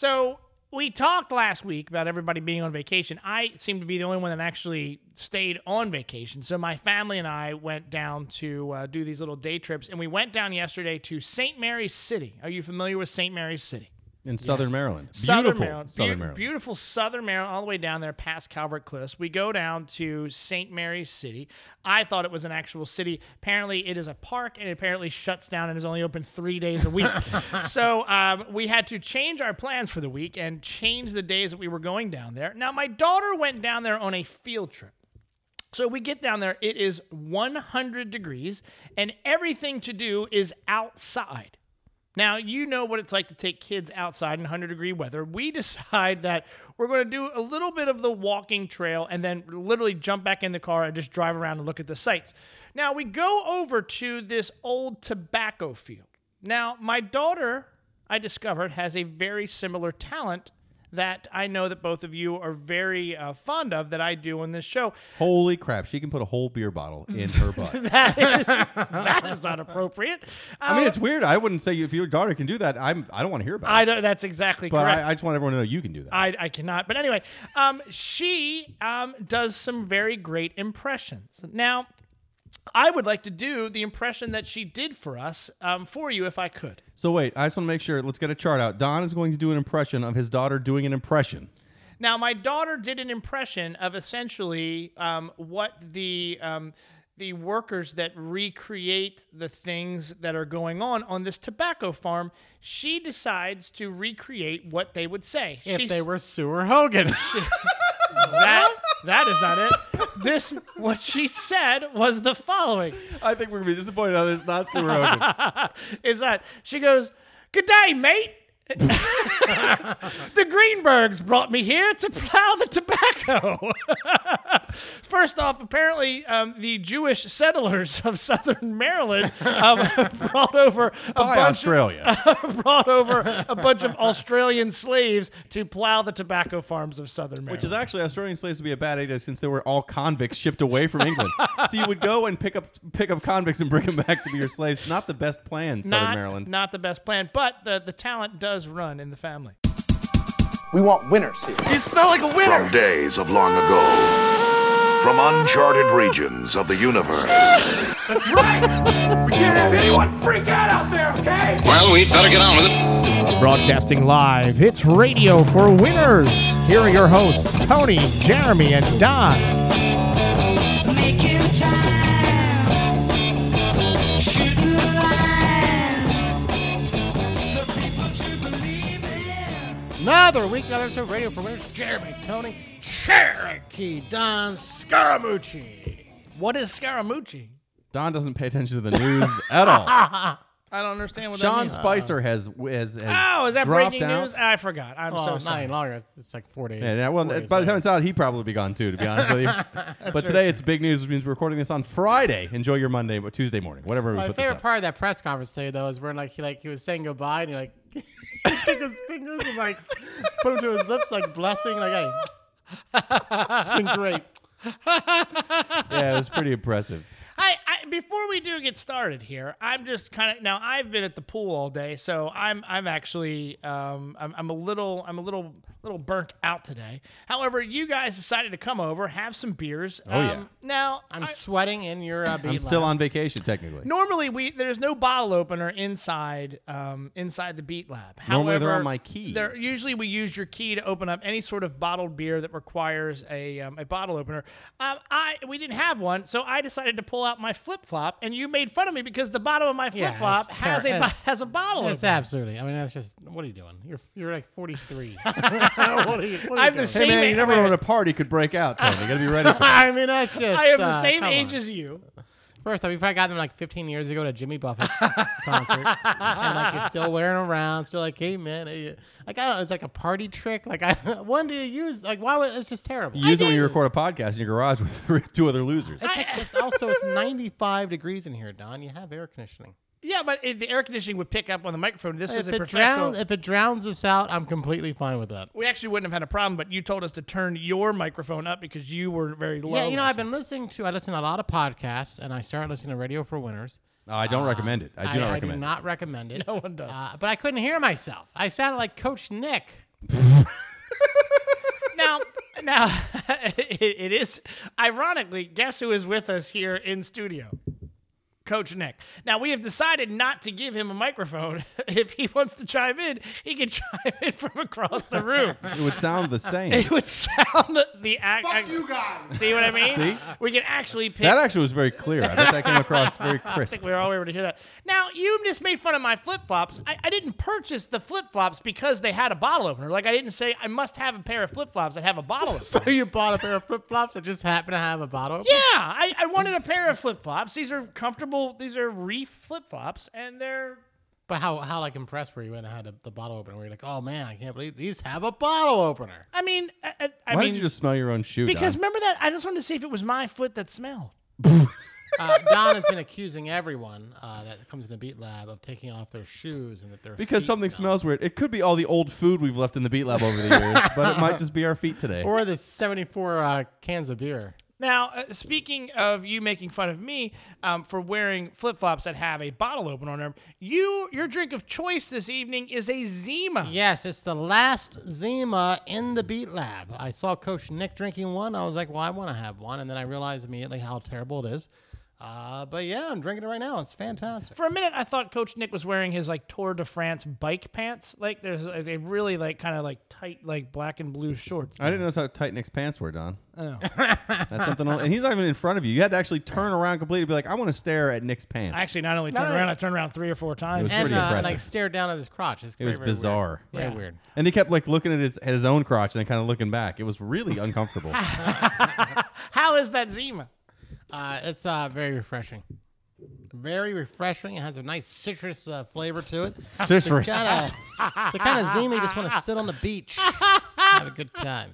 So we talked last week about everybody being on vacation. I seem to be the only one that actually stayed on vacation. So my family and I went down to uh, do these little day trips, and we went down yesterday to St. Mary's City. Are you familiar with St. Mary's City? In Southern Maryland. Southern Beautiful Maryland. Southern Maryland. Beautiful Southern Maryland, all the way down there past Calvert Cliffs. We go down to St. Mary's City. I thought it was an actual city. Apparently, it is a park, and it apparently shuts down and is only open three days a week. so um, we had to change our plans for the week and change the days that we were going down there. Now, my daughter went down there on a field trip. So we get down there, it is 100 degrees, and everything to do is outside. Now, you know what it's like to take kids outside in 100 degree weather. We decide that we're going to do a little bit of the walking trail and then literally jump back in the car and just drive around and look at the sights. Now, we go over to this old tobacco field. Now, my daughter, I discovered, has a very similar talent that I know that both of you are very uh, fond of that I do on this show. Holy crap! She can put a whole beer bottle in her butt. That is, that is not appropriate. I mean, it's weird. I wouldn't say if your daughter can do that. I'm. I don't want to hear about I it. don't, that's exactly But correct. I, I just want everyone to know you can do that. I, I cannot. But anyway, um, she um, does some very great impressions. Now, I would like to do the impression that she did for us um, for you if I could. so wait, I just want to make sure. Let's get a chart out. Don is going to do an impression of his daughter doing an impression. Now, my daughter did an impression of essentially um, what the um, the workers that recreate the things that are going on on this tobacco farm. She decides to recreate what they would say. If She's- they were Sewer Hogan. that that is not it. This what she said was the following. I think we're gonna be disappointed on this. Not Sue Rogan. Is that she goes, "Good day, mate." the Greenbergs brought me here to plow the tobacco. First off, apparently um, the Jewish settlers of Southern Maryland um, brought over a By bunch Australia. Of, brought over a bunch of Australian slaves to plow the tobacco farms of Southern Maryland. Which is actually Australian slaves would be a bad idea since they were all convicts shipped away from England. so you would go and pick up pick up convicts and bring them back to be your slaves. Not the best plan, Southern not, Maryland. not the best plan, but the, the talent does run in the family. We want winners here. You smell like a winner. From days of long ago. From uncharted regions of the universe. Right! We can't have anyone freak out out there, okay? Well, we'd better get on with it. Broadcasting live, it's Radio for Winners. Here are your hosts, Tony, Jeremy, and Don. Make time. Shooting the. The people to believe in. Another week, another episode of Radio for Winners. Jeremy, Tony, Cherokee, Don Scaramucci. What is Scaramucci? Don doesn't pay attention to the news at all. I don't understand what that Sean means. Spicer has has, has oh, is that dropped breaking out. news? I forgot. I'm Oh, so not sorry. any longer. It's, it's like four days. Yeah, yeah, well, four days by the time later. it's out, he'd probably be gone too, to be honest with you. but today it's big news, which means we're recording this on Friday. Enjoy your Monday, but Tuesday morning, whatever we My put this favorite up. part of that press conference today, though, is when like he like he was saying goodbye and he like took his fingers and like put them to his lips, like blessing, like hey, it's been great. Yeah, it was pretty impressive. I, I before we do get started here, I'm just kind of now. I've been at the pool all day, so I'm I'm actually um I'm, I'm a little I'm a little little burnt out today. However, you guys decided to come over, have some beers. Oh, yeah. Um, Now I'm I- sweating in your uh, beat I'm still lab. on vacation, technically. Normally, we there's no bottle opener inside um, inside the Beat Lab. Normally they're on my keys. There, usually, we use your key to open up any sort of bottled beer that requires a um, a bottle opener. Um, I we didn't have one, so I decided to pull out my flip flop, and you made fun of me because the bottom of my flip flop it's has a ter- bo- it's- has a bottle That's opener. absolutely. I mean, that's just what are you doing? You're you're like 43. what you? What I'm the same Hey man, you never know when a party could break out, Tony. You gotta be ready for that. I mean, that's just. I am the uh, same come age on. as you. First off, you probably got them like 15 years ago at a Jimmy Buffett concert, and like you're still wearing them around, still like, hey man, hey, like I don't know, it's like a party trick. Like, I, when do you use? Like, why would it's just terrible? You use it when you record a podcast in your garage with three, two other losers. It's, like, it's also it's 95 degrees in here, Don. You have air conditioning. Yeah, but it, the air conditioning would pick up on the microphone. This is If a it professional. drowns, if it drowns us out, I'm completely fine with that. we actually wouldn't have had a problem, but you told us to turn your microphone up because you were very low. Yeah, you know, I've been listening to I listen to a lot of podcasts, and I started listening to Radio for Winners. Oh, I don't recommend it. I do not I recommend do not recommend it. No one does. Uh, but I couldn't hear myself. I sounded like Coach Nick now, now it, it is ironically. Guess who is with us here in studio? Coach Nick. Now we have decided not to give him a microphone. If he wants to chime in, he can chime in from across the room. It would sound the same. It would sound the act. Fuck you guys. See what I mean? See? We can actually pick. that actually was very clear. I bet that came across very I crisp. think we were all able to hear that. Now, you just made fun of my flip flops. I, I didn't purchase the flip flops because they had a bottle opener. Like, I didn't say I must have a pair of flip flops that have a bottle opener. So you bought a pair of flip flops that just happen to have a bottle. opener? Yeah, I, I wanted a pair of flip flops. These are comfortable. These are reef flip flops, and they're. But how how like impressed were you when I had a, the bottle opener? Where you're like, oh man, I can't believe these have a bottle opener. I mean, I, I, I Why mean, did you just smell your own shoe? because Don? remember that I just wanted to see if it was my foot that smelled. Uh, Don has been accusing everyone uh, that comes in the Beat Lab of taking off their shoes and that their because feet something smell. smells weird. It could be all the old food we've left in the Beat Lab over the years, but it might just be our feet today. or the 74 uh, cans of beer. Now, uh, speaking of you making fun of me um, for wearing flip flops that have a bottle opener on them, you your drink of choice this evening is a Zima. Yes, it's the last Zima in the Beat Lab. I saw Coach Nick drinking one. I was like, well, I want to have one. And then I realized immediately how terrible it is. Uh, but yeah, I'm drinking it right now. It's fantastic. For a minute, I thought Coach Nick was wearing his like Tour de France bike pants. Like there's like, they really like kind of like tight like black and blue shorts. I didn't notice how tight Nick's pants were, Don. Oh. That's something else. And he's not even in front of you. You had to actually turn around completely to be like, I want to stare at Nick's pants. I actually not only turned no, around, no. I turned around three or four times. was and pretty uh, impressive. like stared down at his crotch. It's it was very, very weird. bizarre. Very Yeah. weird. And he kept like looking at his at his own crotch and then kind of looking back. It was really uncomfortable. How is that Zima? Uh, it's uh, very refreshing. Very refreshing. It has a nice citrus uh, flavor to it. Citrus. Kinda, the kind of Zima you just want to sit on the beach, have a good time.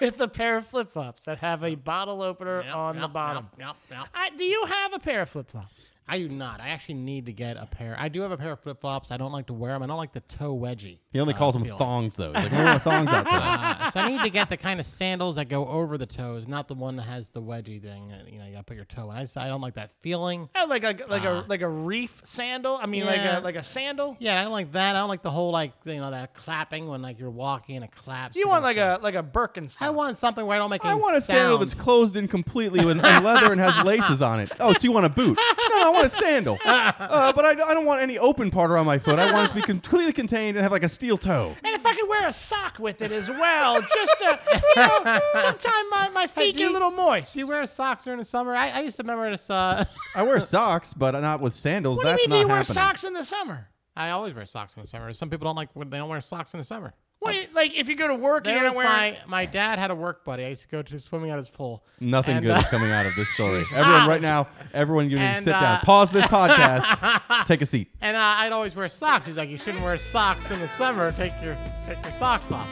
With a pair of flip flops that have a bottle opener Yep, on the bottom. Yep, yep, yep. I, do you have a pair of flip flops? I do not. I actually need to get a pair. I do have a pair of flip flops. I don't like to wear them. I don't like the toe wedgie. He only uh, calls them feel. thongs though. He's like, we're wearing thongs out today. Uh, so I need to get the kind of sandals that go over the toes, not the one that has the wedgie thing. That, you know, you gotta put your toe in. I, just, I don't like that feeling. Oh, like a like a like a reef sandal. I mean, like a like a sandal. Yeah, I don't like that. I don't like the whole like you know that clapping when like you're walking and it claps. You want like a like a Birkenstock. I want something where I don't make. I any want a sandal that's closed in completely with leather and has laces on it. Oh, so you want a boot? No, no, I want a sandal. Uh, but I, I don't want any open part around my foot. I want it to be completely contained and have like a steel toe. and if I could wear a sock with it as well, just to, you know, sometime my, my feet do get a you- little moist. Do you wear socks during the summer? I, I used to remember this. Uh, I wear socks, but not with sandals. what do you That's mean? Do you not wear happening. socks in the summer? I always wear socks in the summer. Some people don't like when they don't wear socks in the summer. What, you- like if you go to work and There you're was not wearing. my my dad had a work buddy. I used to go to swimming at his pool. Nothing And, good uh, is coming out of this story. Everyone, right now, everyone, you need to And, sit down. uh, Pause this podcast. take a seat. And uh, I'd always wear socks. He's like, you shouldn't wear socks in the summer. Take your take your socks off.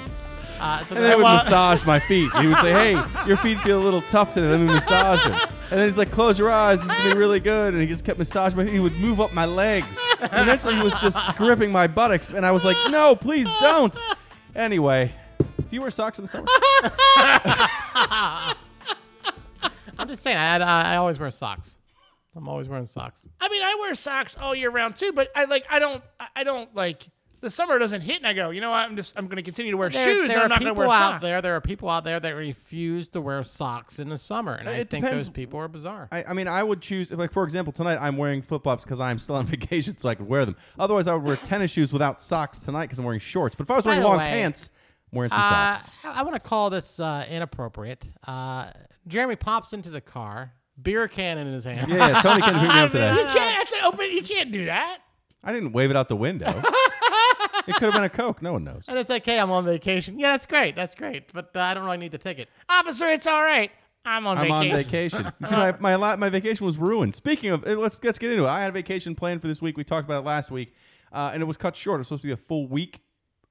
Uh, so And then they would I- massage my feet. He would say, "Hey, your feet feel a little tough today. Let me massage them." And then he's like, "Close your eyes. It's gonna be really good." And he just kept massaging my feet. He would move up my legs. And eventually, he was just gripping my buttocks, and I was like, "No, please don't." Anyway, do you wear socks in the summer? I'm just saying, I, I I always wear socks. I'm always wearing socks. I mean, I wear socks all year round too, but I like I don't I- I don't like the summer doesn't hit and I go, you know what? I'm just I'm going to continue to wear There, shoes. there and are I'm not going people to wear out socks. there. There are people out there that refuse to wear socks in the summer, and I It think depends- those people are bizarre. I, I mean, I would choose, like, for example, tonight I'm wearing flip flops because I'm still on vacation, so I could wear them. Otherwise, I would wear tennis shoes without socks tonight because I'm wearing shorts. But if I was By wearing long way, pants, I'm wearing some Uh, socks. I, want to call this uh, inappropriate. Uh, Jeremy pops into the car, beer can in his hand. Yeah, yeah, Tony can pick me up you can't. That's an open. You can't do that. I didn't wave it out the window. it could have been a Coke. No one knows. And it's like, hey, I'm on vacation. Yeah, that's great. That's great. But uh, I don't really need the ticket. Officer, it's all right. I'm on vacation. I'm vacation. on vacation. See, my my, my vacation was ruined. Speaking of, eh, let's let's get into it. I had a vacation planned for this week. We talked about it last week, uh, and it was cut short. It was supposed to be a full week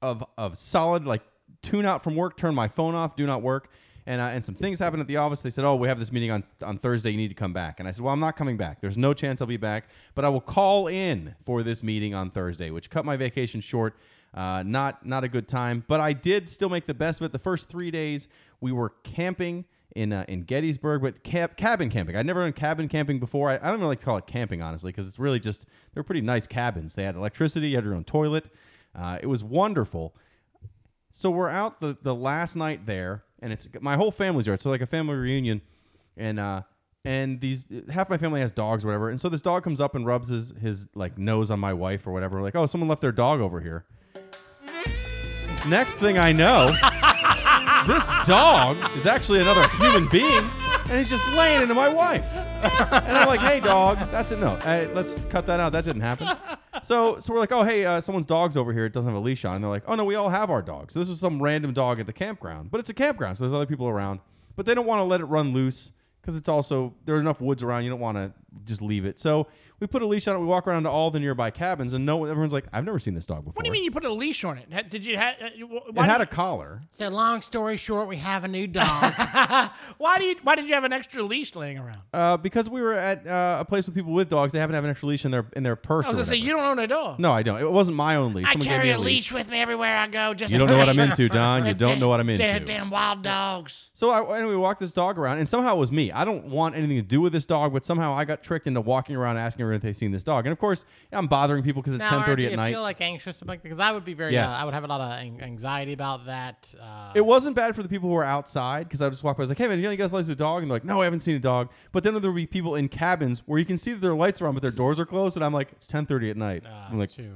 of of solid like tune out from work, turn my phone off, do not work, and uh, and some things happened at the office. They said, "Oh, we have this meeting on on Thursday. You need to come back." And I said, "Well, I'm not coming back. There's no chance I'll be back, but I will call in for this meeting on Thursday," which cut my vacation short. Uh, not not a good time, but I did still make the best of it. The first three days we were camping in uh, in Gettysburg, but cabin camping. I'd never done cabin camping before. I, I don't even like to call it camping honestly, because it's really just they're pretty nice cabins. They had electricity, you had your own toilet. Uh, it was wonderful. So we're out the the last night there, and it's my whole family's yard. So like a family reunion, and uh and these half my family has dogs or whatever. And so this dog comes up and rubs his his like nose on my wife or whatever. Like, oh, someone left their dog over here. Next thing I know, this dog is actually another human being, and he's just laying into my wife. And I'm like, hey, dog, that's it. No, hey, let's cut that out. That didn't happen. So, so we're like, oh, hey, uh, someone's dog's over here. It doesn't have a leash on. And they're like, oh no, we all have our dogs. So this is some random dog at the campground, but it's a campground, so there's other people around. But they don't want to let it run loose because it's also there are enough woods around. You don't want to just leave it. So we put a leash on it. We walk around to all the nearby cabins, and no, everyone's like, I've never seen this dog before. What do you mean you put a leash on it? Ha- Did you have? It had a collar. So long story short, we have a new dog. Why do you? Why did you have an extra leash laying around? Uh, because we were at uh, a place with people with dogs, they happen to have an extra leash in their in their purse. I was or gonna say whatever. you don't own a dog. No, I don't. It wasn't my own leash. I Someone gave carry me a leash with me everywhere I go. Just You don't know what I'm into, Don. You don't know what I'm into. Damn damn wild dogs. So I, anyway, we walked this dog around, and somehow it was me. I don't want anything to do with this dog, but somehow I got tricked into walking around asking everyone if they've seen this dog. And of course, I'm bothering people because it's Now, 10:30 do at night. feel like anxious about because I would be very. Yes. Uh, I would have a lot of an- anxiety about that. Uh, It wasn't bad for the people who were outside because I would just walk by. I was like, "Hey man, you know you guys like a dog?" And they're like, "No, I haven't seen a dog." But then there would be people in cabins where you can see that their lights are on, but their doors are closed, and I'm like, "It's 10:30 at night." uh, I'm like, too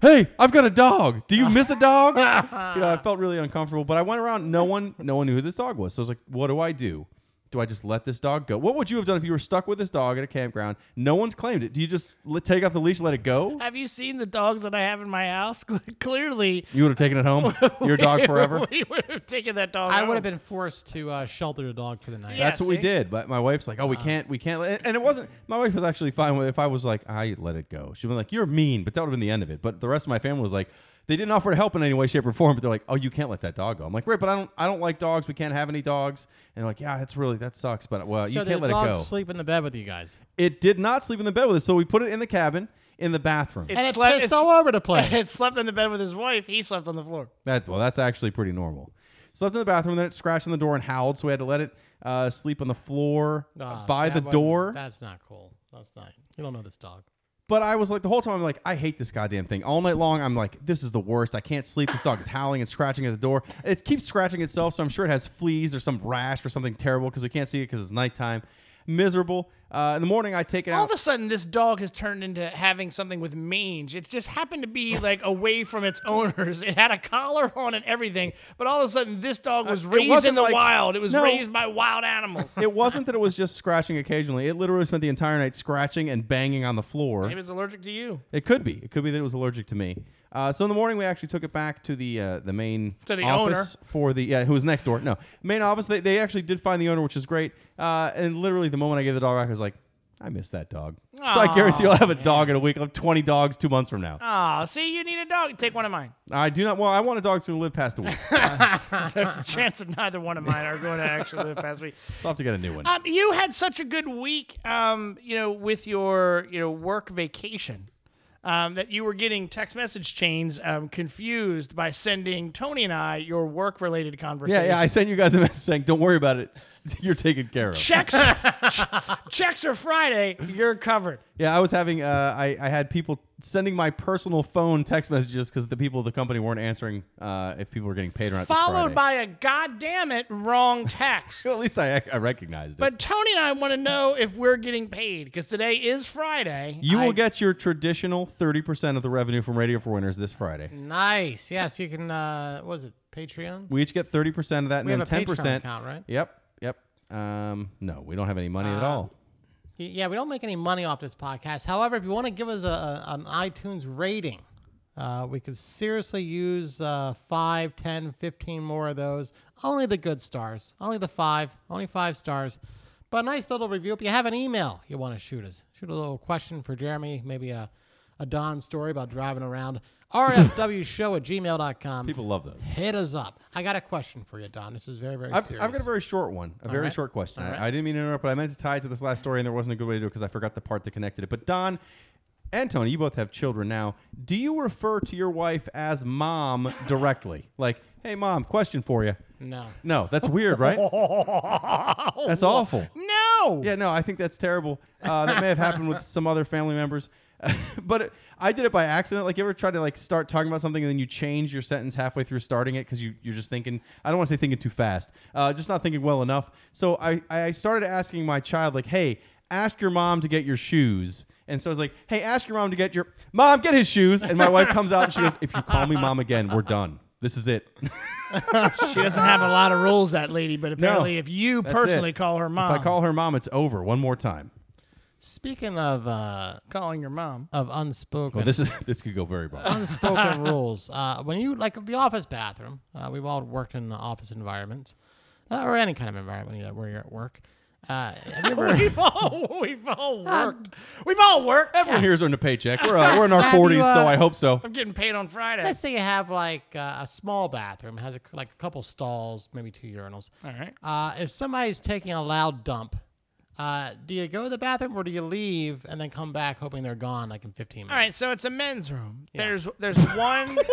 "Hey, I've got a dog. Do you miss a dog?" you know, I felt really uncomfortable. But I went around. No one, no one knew who this dog was. So I was like, "What do I do?" Do I just let this dog go? What would you have done if you were stuck with this dog at a campground? No one's claimed it. Do you just let, take off the leash, and let it go? Have you seen the dogs that I have in my house? Clearly, You would have taken it home, your dog forever. we would have taken that dog. I home. would have been forced to uh, shelter the dog for the night. Yeah. That's what we did. But my wife's like, oh, we can't, we can't. let-" And it wasn't. My wife was actually fine with it if I was like, I let it go. She'd be like, you're mean, but that would have been the end of it. But the rest of my family was like, they didn't offer to help in any way, shape, or form. But they're like, oh, you can't let that dog go. I'm like, right, but I don't, I don't like dogs. We can't have any dogs. And they're like, yeah, that's really that sucks. But well, So you can't let it dog go. sleep in the bed with you guys, It did not sleep in the bed with us, so we put it in the cabin in the bathroom. It and it slept- pissed it's- all over the place. It slept in the bed with his wife. He slept on the floor. That well, that's actually pretty normal. Slept in the bathroom, then it scratched on the door and howled, so we had to let it uh, sleep on the floor Ah, by so the door. That's not cool. That's not. You don't know this dog. But I was like the whole time I'm like, I hate this goddamn thing. All night long, I'm like, this is the worst. I can't sleep. This dog is howling and scratching at the door. It keeps scratching itself, so I'm sure it has fleas or some rash or something terrible because we can't see it because it's nighttime. Miserable. Uh, in the morning, I take it out. All out. of a sudden, this dog has turned into having something with mange. It just happened to be like away from its owners. It had a collar on and everything, but all of a sudden, this dog was Uh, it raised in wasn't the like- wild. It was No. raised by wild animals. it wasn't that it was just scratching occasionally. It literally spent the entire night scratching and banging on the floor. It was allergic to you. It could be. It could be that it was allergic to me. Uh, so in the morning, we actually took it back to the uh, the main To the office for the yeah, who was next door. No, main office. They, they actually did find the owner, which is great. Uh, and literally, the moment I gave the dog back, I was like, I miss that dog. so I guarantee you'll have a dog in a week. I'll have 20 dogs two months from now. Oh, see, you need a dog. Take one of mine. I do not. Well, I want a dog to live past a week. so There's a chance that neither one of mine are going to actually live past week. So I'll have to get a new one. Um, you had such a good week, um, you know, with your you know work vacation, um, that you were getting text message chains um, confused by sending Tony and I your work related conversation. yeah, yeah. I sent you guys a message saying, "Don't worry about it. You're taken care of." checks checks are Friday. You're covered. Yeah, I was having. Uh, I I had people sending my personal phone text messages because the people of the company weren't answering uh, if people were getting paid or not. this Followed Friday. by a goddamn it wrong text. Well, at least I, I recognized it. But Tony and I want to know if we're getting paid because today is Friday. you I- will get your traditional 30% of the revenue from Radio for Winners this Friday. Nice. Yes, you can. Uh, what was it Patreon? We each get 30% of that and We then have a 10%. Patreon account, right? Yep, yep. Um, no, we don't have any money at Uh, all. Yeah, we don't make any money off this podcast. However, if you want to give us a, a, an iTunes rating, uh, we could seriously use uh, 5, 10, 15 more of those. Only the good stars. Only the five. Only five stars. But a nice little review. If you have an email you want to shoot us, shoot a little question for Jeremy, maybe a, a Don story about driving around. RFWshow at gmail.com. People love those. Hit us up. I got a question for you, Don. This is very, very I've, serious. I've got a very short one, a very right. short question. All right. I, I didn't mean to interrupt, but I meant to tie it to this last story, and there wasn't a good way to do it because I forgot the part that connected it. But Don and Tony, you both have children now. Do you refer to your wife as mom directly? Like, hey, mom, question for you. no. No, that's weird, right? that's awful. No. Yeah, no, I think that's terrible. Uh, that may have happened with some other family members. but it, I did it by accident. Like, you ever try to like start talking about something and then you change your sentence halfway through starting it because you you're just thinking. I don't want to say thinking too fast. Uh, just not thinking well enough. So I I started asking my child like, hey, ask your mom to get your shoes. And so I was like, hey, ask your mom to get your mom get his shoes. And my wife comes out and she goes, if you call me mom again, we're done. This is it. She doesn't have a lot of rules, that lady, but apparently, if you personally it. call her mom, If I call her mom, it's over. One more time. Speaking of uh, calling your mom. of unspoken, Well, this is this could go very wrong. unspoken rules. Uh, when you like the office bathroom, uh, we've all worked in the office environments, uh, or any kind of environment you where you're at work. Uh, have you ever, We've all we've all worked. We've all worked. Everyone here's earned a paycheck. We're, uh, we're in our Have you, 40s, so uh, I hope so. I'm getting paid on Friday. let's say you have like uh, a small bathroom, has a, like a couple stalls, maybe two urinals. all right. Uh, if somebody's taking a loud dump, uh, do you go to the bathroom or do you leave and then come back hoping they're gone like in 15 minutes? All right, so it's a men's room. There's there's one.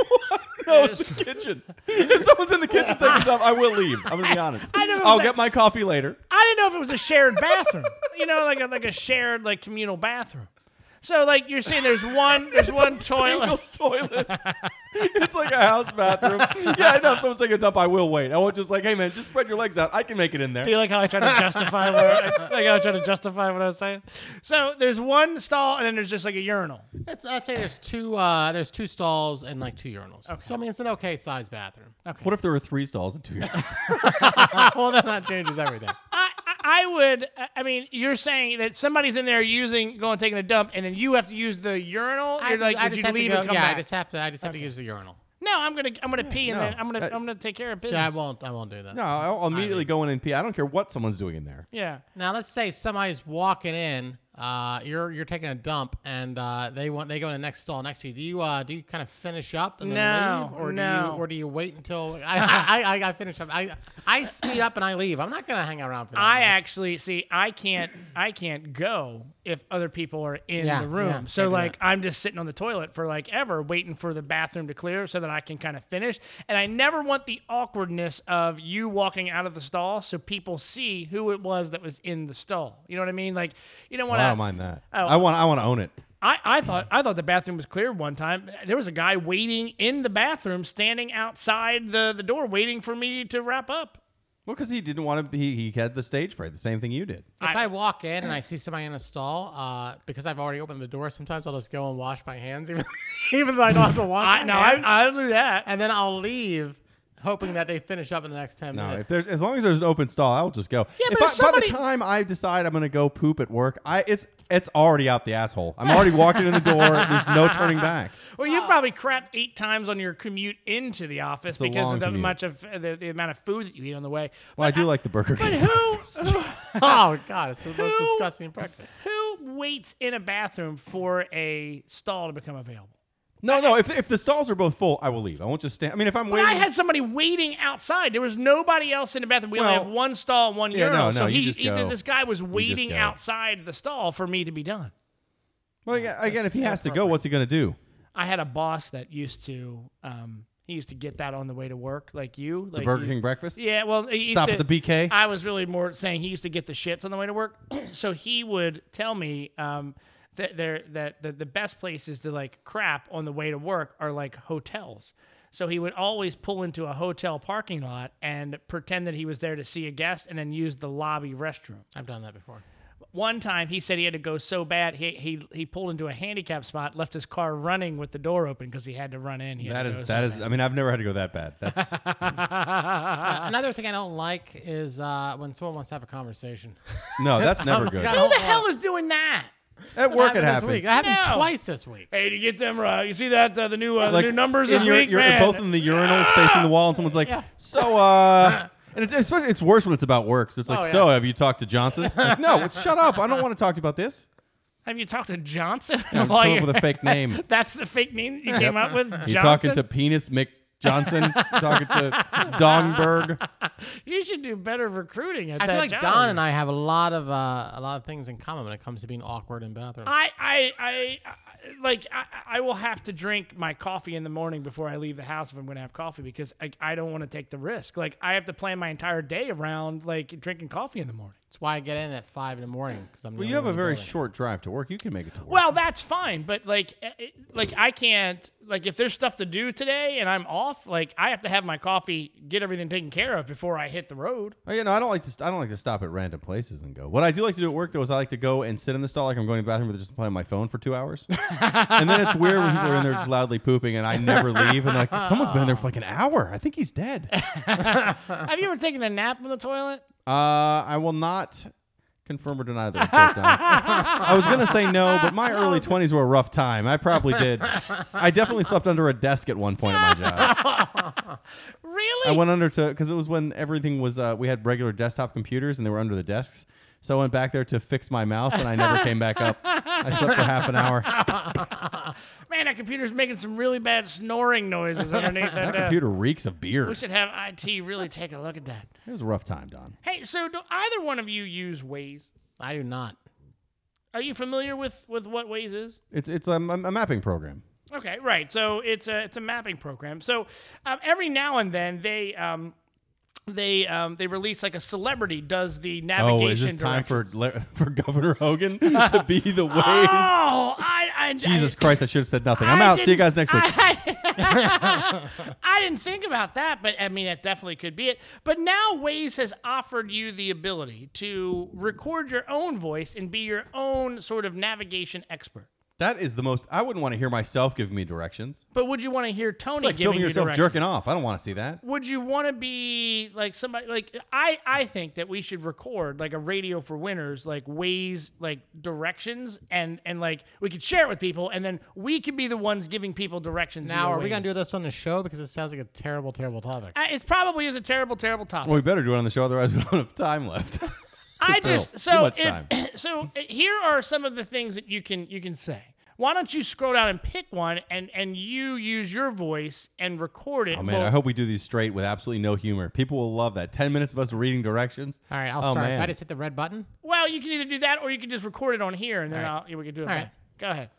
No, it's the kitchen. if someone's in the kitchen taking stuff, I will leave. I'm gonna be honest. I never I'll said- get my coffee later. I didn't know if it was a shared bathroom. you know, like a like a shared like communal bathroom. So like you're saying, there's one there's one toilet. Single toilet. it's like a house bathroom. Yeah, I know. If someone's taking a dump, I will wait. I won't just like, hey man, just spread your legs out. I can make it in there. Do you like how I tried to justify what I, like how I tried to justify what I was saying? So there's one stall and then there's just like a urinal. It's, I say there's two uh, there's two stalls and like two urinals. So I mean it's an okay sized bathroom. What if there were three stalls and two yards? well, then that changes everything. I, I- I would. I mean, you're saying that somebody's in there using, going taking a dump, and then you have to use the urinal. I, You're like, I would just you have leave to go, and come yeah, back? I just have to I just have to use the urinal. no, I'm gonna, I'm gonna pee, and No, then I'm gonna, that- I'm gonna take care of See, business. I won't I won't do that. no, I'll, I'll immediately go in and pee. I don't care what someone's doing in there. Yeah. Now let's say somebody's walking in, uh, you're you're taking a dump, and uh, they want they go in the next stall next to you. Do you uh, do you kind of finish up and then No, leave, or no. do you or do you wait until I I, I, I finish up? I I speed up and I leave. I'm not gonna hang around for that. I mess. actually see. I can't. I can't go if other people are in Yeah, the room. yeah, so like, that. I'm just sitting on the toilet for like ever, waiting for the bathroom to clear so that I can kind of finish. And I never want the awkwardness of you walking out of the stall so people see who it was that was in the stall. You know what I mean? Like, you don't want Well, to. I don't mind that. Oh. I want. I want to own it. I, I thought I thought the bathroom was cleared one time. There was a guy waiting in the bathroom, standing outside the, the door, waiting for me to wrap up. Well, because he didn't want to. He, he had the stage fright. The same thing you did. If I, walk in and I see somebody in a stall, uh, because I've already opened the door, sometimes I'll just go and wash my hands, even, even though I don't have to wash I my no, hands. I, I'll do that. and then I'll leave, hoping that they finish up in the next ten No, minutes. if there's as long as there's an open stall, I'll just go. Yeah, If but I, if by the time I decide I'm gonna go poop at work, I it's it's already out the asshole. I'm already walking in the door. There's no turning back. Well, you probably crapped eight times on your commute into the office a because long of the commute. much of uh, the, the amount of food that you eat on the way. Well, I do like the Burger But King. who, who oh god, it's the most Who- disgusting breakfast. who waits in a bathroom for a stall to become available? No, no. If, if the stalls are both full, I will leave. I won't just stand. I mean, if I'm But waiting, I had somebody waiting outside. There was nobody else in the bathroom. We only have one stall and one yeah, urinal. no, so no, you he, just he- go. this guy was waiting go. outside the stall for me to be done. well, yeah, again, if he has to go, what's he gonna do? I had a boss that used to um, he used to get that on the way to work, like you, like The Burger you- King breakfast. Yeah, well, he used Stop to- at the BK. I was really more saying he used to get the shits on the way to work, so he would tell me um, that there that the, the best places to like crap on the way to work are like hotels. So he would always pull into a hotel parking lot and pretend that he was there to see a guest, and then use the lobby restroom. I've done that before. One time he said he had to go so bad he he, he pulled into a handicap spot, left his car running with the door open because he had to run in. He had That to is go so is. bad. I mean, I've never had to go that bad. That's Uh, another thing I don't like is uh, when someone wants to have a conversation. no, that's never good. God. Who the hell is doing that? At work, it happened this happens. week. It happened No. twice this week. Hey, you get them right, you see that uh, the new uh, the Like, new numbers in this your- week, you're man. both in the urinals facing the wall, and someone's like, Yeah. "So, uh," and it's especially it's worse when it's about work. So it's like, Oh, yeah. "So, have you talked to Johnson?" Like, no, it's, shut up. I don't want to talk to you about this. Have you talked to Johnson? Yeah, I'm just while coming up you're- with a fake name. That's the fake name you came up with. You Johnson? talking to Penis Mick Johnson? talking to Dongberg? you should do better recruiting at I that feel like job. Don and I have a lot of uh, a lot of things in common when it comes to being awkward in bathrooms. I, I, I, I like I, I will have to drink my coffee in the morning before I leave the house if I'm going to have coffee because I, I don't want to take the risk. Like I have to plan my entire day around like drinking coffee in the morning. That's why I get in at five in the morning because I'm. Well, you have a very short drive to work. You can make it to work. Well, that's fine, but like eh, it, like I can't like if there's stuff to do today and I'm off, like I have to have my coffee, get everything taken care of before I hit the road. Oh, yeah, no, I don't like to. st- I don't like to stop at random places and go. What I do like to do at work though is I like to go and sit in the stall like I'm going to the bathroom, but just play on my phone for two hours. and then it's weird when people are in there just loudly pooping, and I never leave. And like someone's been in there for like an hour. I think he's dead. have you ever taken a nap in the toilet? I will not confirm or deny that. I was gonna say no, but my early 20s were a rough time. I probably did. I definitely slept under a desk at one point at my job. Really? I went under to because it was when everything was uh, we had regular desktop computers and they were under the desks. So I went back there to fix my mouse and I never came back up. I slept for half an hour. Man, that computer's making some really bad snoring noises underneath that, That desk. computer reeks of beer. We should have IT really take a look at that. It was a rough time, Don. Hey, so do either one of you use Waze? I do not. Are you familiar with with what Waze is? It's it's a, a mapping program. Okay, right. So it's a it's a mapping program. So um, every now and then they um, they um, they release like a celebrity does the navigation. Oh, is this time for for Governor Hogan to be the ways? Oh, I, I Jesus I, Christ! I should have said nothing. I'm I out. See you guys next week. I, I didn't think about that, but I mean, it definitely could be it. But now Waze has offered you the ability to record your own voice and be your own sort of navigation expert. That is the most. I wouldn't want to hear myself giving me directions. But would you want to hear Tony It's like giving filming you yourself directions? jerking off. I don't want to see that. Would you want to be like somebody like I I think that we should record like a radio for winners like ways, like directions and and like we could share it with people and then we could be the ones giving people directions. Now, via are we gonna Waze. do this on the show because it sounds like a terrible, terrible topic? Uh, It probably is a terrible, terrible topic. Well, we better do it on the show, otherwise we don't have time left. I Phil, just too so much if time. so uh, here are some of the things that you can you can say. Why don't you scroll down and pick one and and you use your voice and record it? Oh man, Well, I hope we do these straight with absolutely no humor. People will love that. Ten minutes of us reading directions. All right, I'll Oh, start. So. I just hit the red button. Well, you can either do that or you can just record it on here and then All right. I'll, we can do it. All back. right. Go ahead.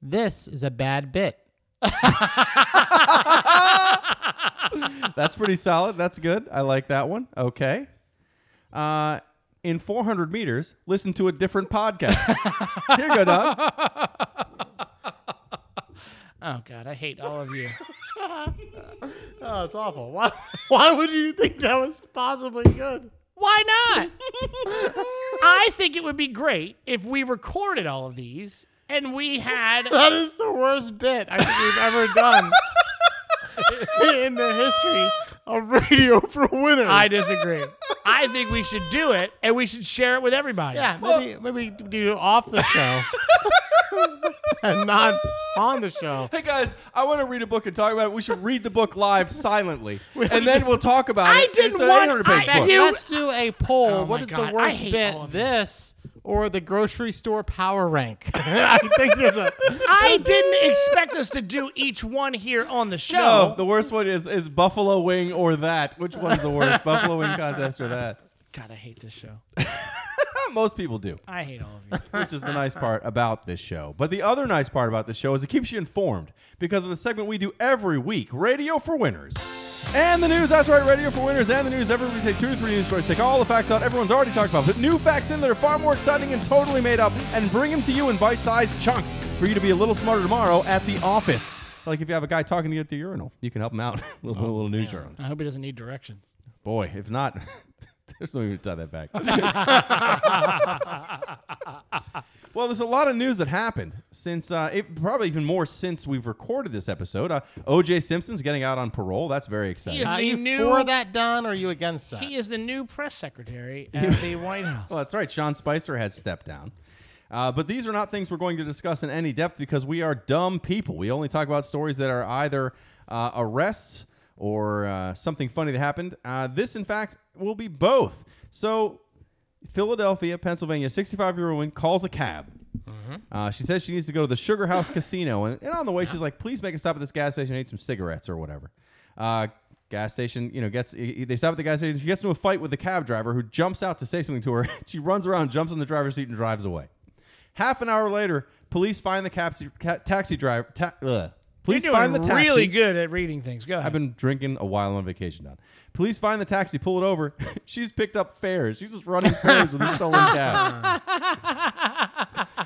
This is a bad bit. That's pretty solid. That's good. I like that one. Okay. Uh, in 400 meters, listen to a different podcast. Here you go, Don. Oh God, I hate all of you. Oh, it's awful. Why? Why would you think that was possibly good? Why not? I think it would be great if we recorded all of these and we had. That is the worst bit I think we've ever done in the history of radio for winners. I disagree. I think we should do it and we should share it with everybody. Yeah, maybe maybe do it off the show and not on the show. Hey guys, I want to read a book and talk about it. We should read the book live silently, and then we'll talk about I it. I didn't it's an want- 800 page I- book. you- Let's do a poll. Oh what my is God, the worst bit? This or the grocery store power rank? I think there's a. I didn't expect us to do each one here on the show. No, the worst one is is Buffalo Wing or that. Which one's the worst, Buffalo Wing contest or that? God, I hate this show. Most people do. I hate all of you. which is the nice part about this show. But the other nice part about this show is it keeps you informed because of a segment we do every week Radio for Winners. And the news, that's right, Radio for Winners and the news. Every week we take two or three news stories, take all the facts out everyone's already talked about, put new facts in that are far more exciting and totally made up, and bring them to you in bite sized chunks for you to be a little smarter tomorrow at the office. Like if you have a guy talking to you at the urinal, you can help him out. a little, bit a little news around. I hope he doesn't need directions. Boy, if not, there's no way to tie that back. well, there's a lot of news that happened since, uh, it, probably even more since we've recorded this episode. Uh, O.J. Simpson's getting out on parole. That's very exciting. He is Are you new. for that done or are you against that? He is the new press secretary at the White House. Well, that's right. Sean Spicer has stepped down. Uh, but these are not things we're going to discuss in any depth because we are dumb people. We only talk about stories that are either uh, arrests or uh, something funny that happened. Uh, this, in fact, will be both. So, Philadelphia, Pennsylvania, 65 year old woman calls a cab. Uh, she says she needs to go to the Sugar House Casino. And, and on the way, she's like, please make a stop at this gas station and eat some cigarettes or whatever. Uh, Gas station, you know, gets they stop at the gas station. She gets into a fight with the cab driver who jumps out to say something to her. she runs around, jumps in the driver's seat, and drives away. Half an hour later, police find the taxi, ca- taxi driver. Ta- Police You're find the taxi. really good at reading things. Go ahead. I've been drinking a while on vacation, Don. Police find the taxi, pull it over. She's picked up fares. She's just running fares with a stolen cab.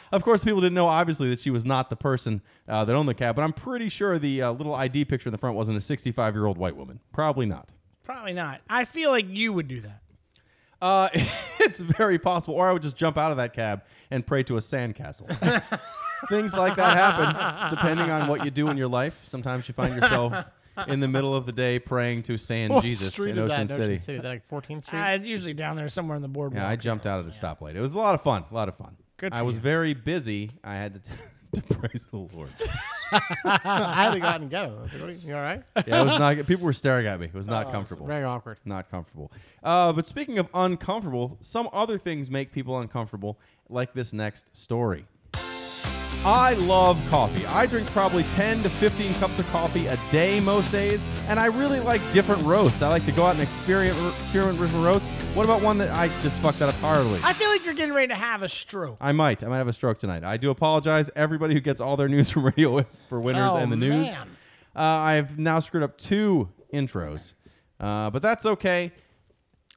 of course, people didn't know, obviously, that she was not the person uh, that owned the cab, but I'm pretty sure the uh, little ID picture in the front wasn't a 65 year old white woman. Probably not. Probably not. I feel like you would do that. Uh, it's very possible. Or I would just jump out of that cab and pray to a sandcastle. Things like that happen depending on what you do in your life. Sometimes you find yourself in the middle of the day praying to Sand What Jesus street in is Ocean that? in City. Ocean City. Is that like 14th Street? Uh, it's usually down there somewhere in the boardwalk. Yeah, I jumped out at a stoplight. It was a lot of fun. A lot of fun. Good I for was you. very busy. I had to, to praise the Lord. I had to go out and get him. I was like, what are you, you all right? Yeah, it was not. People were staring at me. It was not Oh, it's comfortable. Very awkward. Not comfortable. Uh, but speaking of uncomfortable, some other things make people uncomfortable, like this next story. I love coffee. I drink probably 10 to 15 cups of coffee a day most days, and I really like different roasts. I like to go out and experiment, experiment with roasts. What about one that I just fucked that up horribly? I feel like you're getting ready to have a stroke. I might. I might have a stroke tonight. I do apologize, everybody who gets all their news from Radio for Winners Oh, and the news. man. Uh, I've now screwed up two intros, uh, but that's okay.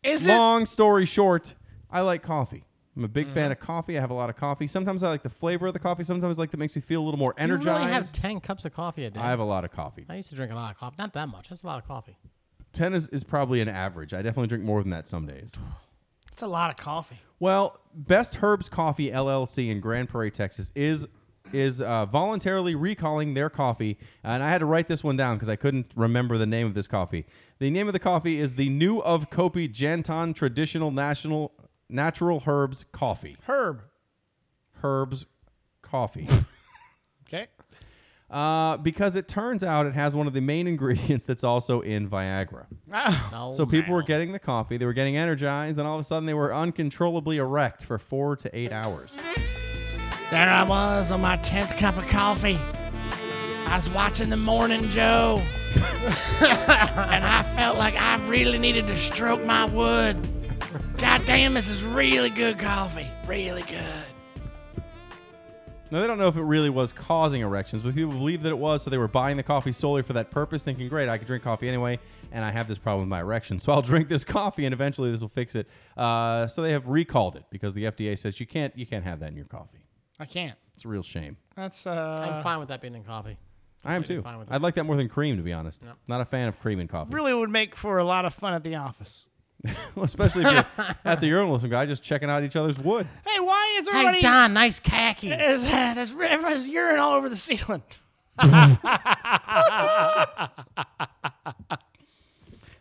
Is it Long story short, I like coffee. I'm a big Mm-hmm. fan of coffee. I have a lot of coffee. Sometimes I like the flavor of the coffee. Sometimes I like that makes me feel a little more You energized. really have 10 cups of coffee a day. I have a lot of coffee. I used to drink a lot of coffee. Not that much. That's a lot of coffee. 10 is, is probably an average. I definitely drink more than that some days. It's a lot of coffee. Well, Best Herbs Coffee LLC in Grand Prairie, Texas is is uh, voluntarily recalling their coffee, and I had to write this one down because I couldn't remember the name of this coffee. The name of the coffee is the New of Kopi Jantan Traditional National Natural Herbs Coffee. Herb. Herbs Coffee. Okay. uh, because it turns out it has one of the main ingredients that's also in Viagra. Oh, So people were getting the coffee, they were getting energized, and all of a sudden they were uncontrollably erect for four to eight hours. there I was on my 10th cup of coffee. I was watching the morning Joe. and I felt like I really needed to stroke my wood. God damn, this is really good coffee. Really good. Now they don't know if it really was causing erections, but people believe that it was, so they were buying the coffee solely for that purpose, thinking, "Great, I can drink coffee anyway, and I have this problem with my erection, so I'll drink this coffee, and eventually this will fix it." Uh, so they have recalled it because the FDA says you can't you can't have that in your coffee. I can't. It's a real shame. That's Uh, I'm fine with that being in coffee. I am I'd too. fine with that. I'd like that more than cream, to be honest. Not a fan of cream in coffee, really would make for a lot of fun at the office. well, especially if you're at the urinal with some guy just checking out each other's wood. Hey, why is everybody Hey, Don, nice khakis. is, uh, there's everybody's urine all over the ceiling?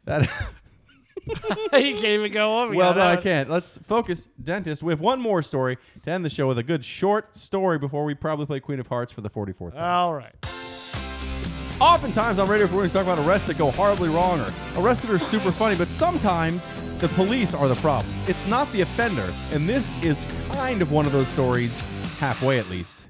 That. you can't even go over. Well, no, I can't. Let's focus, dentist. We have one more story to end the show with a good short story before we probably play Queen of Hearts for the 44th time. All right. Oftentimes on Radio 4 we talk about arrests that go horribly wrong or arrests that are super funny, but sometimes the police are the problem. It's not the offender, and this is kind of one of those stories, halfway at least.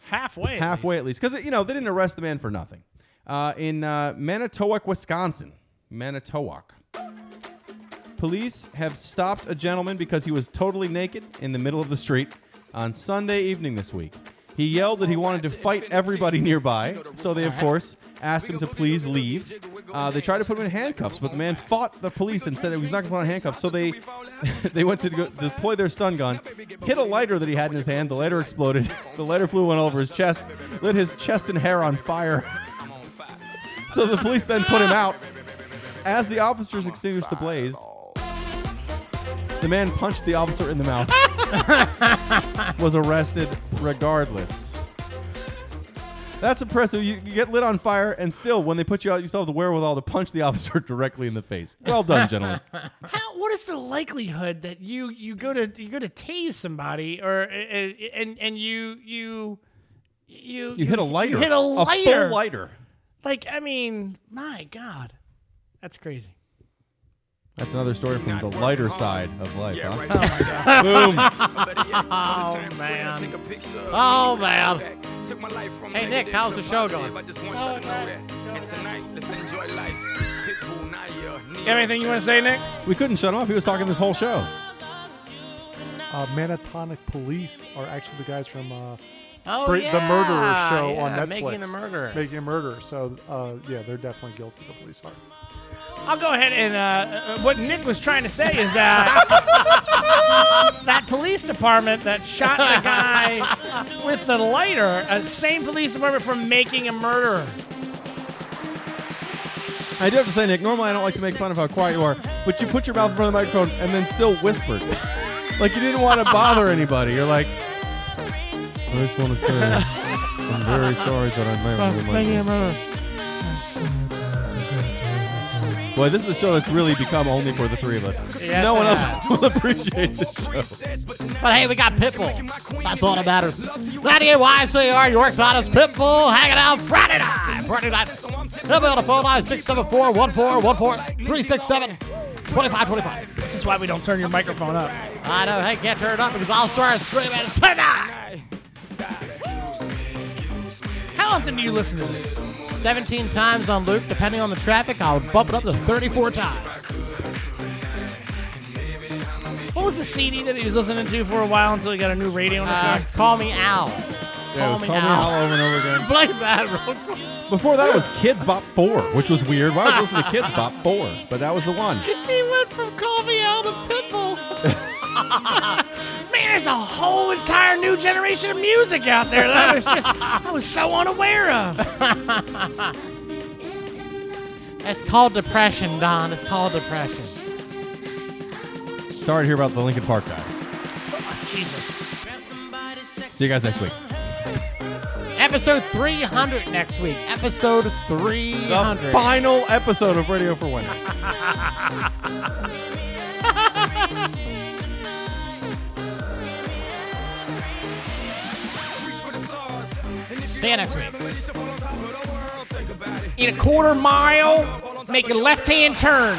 Halfway. halfway at least, because you know they didn't arrest the man for nothing. Uh, in uh, Manitowoc, Wisconsin, Manitowoc, police have stopped a gentleman because he was totally naked in the middle of the street on Sunday evening this week. He yelled that he wanted to fight everybody nearby, so they of course asked him to please leave. Uh, they tried to put him in handcuffs, but the man fought the police and said he was not going to put on handcuffs. So they they went to go, deploy their stun gun, hit a lighter that he had in his hand. The lighter exploded. The lighter flew one all over his chest, lit his chest and hair on fire. so the police then put him out. As the officers extinguished the blaze, the man punched the officer in the mouth. was arrested regardless. That's impressive. You, you get lit on fire, and still, when they put you out, you still have the wherewithal to punch the officer directly in the face. Well done, gentlemen. How? What is the likelihood that you you go to you go to tase somebody or uh, and and you you you You hit a lighter. You hit a lighter. A full lighter. Like I mean, my God, that's crazy. That's another story from the lighter side of life, huh? Boom. Oh, man. Oh, man. Hey Nick, how's the show going? You have anything you want to say, Nick? We couldn't shut him up. He was talking this whole show. Uh, Manitowoc Police are actually the guys from uh, Oh Bra- yeah, the Murderer show yeah, on Netflix. Making a Murderer. Making a Murderer. So uh, yeah, they're definitely guilty. The police are. I'll go ahead and uh, uh, what Nick was trying to say is that that police department that shot the guy with the lighter, uh, same police department for making a murderer. I do have to say, Nick, normally I don't like to make fun of how quiet you are, but you put your mouth in front of the microphone and then still whispered. like you didn't want to bother anybody. You're like, I just want to say, I'm very sorry that I made my Boy, this is a show that's really become only for the three of us. Yes, no one it else will appreciate this show. But hey, we got Pitbull. That's all that matters. 98 YCR, York's hottest Pitbull, hanging out Friday night. Friday night. He'll be on the phone line 674 1414 367 2525. This is why we don't turn your microphone up. I know, hey, can't turn it up because I'll start screaming tonight. How often do you listen to this? 17 times on loop, depending on the traffic, I'll bump it up to 34 times. What was the CD that he was listening to for a while until he got a new radio in his Uh, car? call me Al. Yeah, it Call was me Call Me Al. Al over and over again. Play that real quick. Before that, was Kidz Bop 4, which was weird. Why was you listen to Kidz Bop 4? But that was the one. He went from Call Me Al to Pitbull. Man, there's a whole entire new generation of music out there that I was just I was so unaware of. It's called depression, Don. It's called depression. Sorry to hear about the Linkin Park guy. Oh, Jesus. See you guys next week. Episode 300 next week. Episode The 300. final episode of Radio for Winners. See you next week. In a quarter mile, make a left hand turn.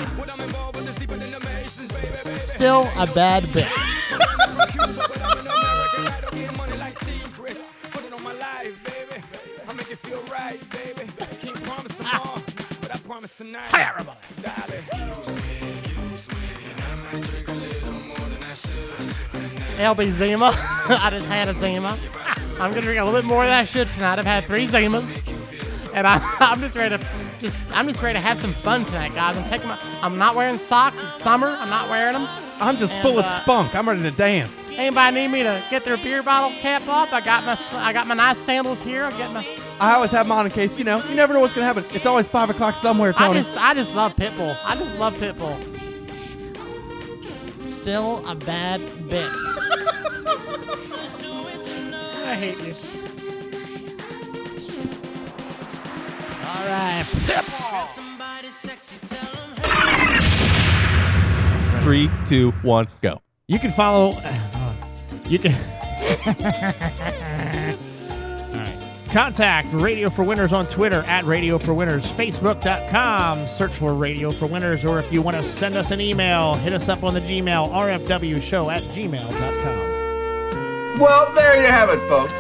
Still a bad bit. Hi, everybody. LB Zima. I just had a Zima. I'm gonna drink a little bit more of that shit tonight. I've had three Zimas, and I, I'm just ready to just I'm just ready to have some fun tonight, guys. I'm taking my I'm not wearing socks. It's summer. I'm not wearing them. I'm just And, full of uh, spunk. I'm ready to dance. Anybody need me to get their beer bottle cap off? I got my I got my nice sandals here. I get my I always have mine in case, you know, you never know what's going to happen. It's always 5 o'clock somewhere, I just I just love Pitbull. I just love Pitbull. Still a bad bit. I hate you. All right. Three, two, one, go. You can follow. Uh, you can. Contact Radio for Winners on Twitter at Radio for Winners, Facebook.com, search for Radio for Winners, or if you want to send us an email, hit us up on the Gmail, rfwshow at gmail.com. Well, there you have it, folks.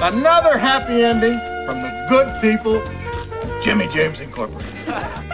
Another happy ending from the good people of Jimmy James Incorporated.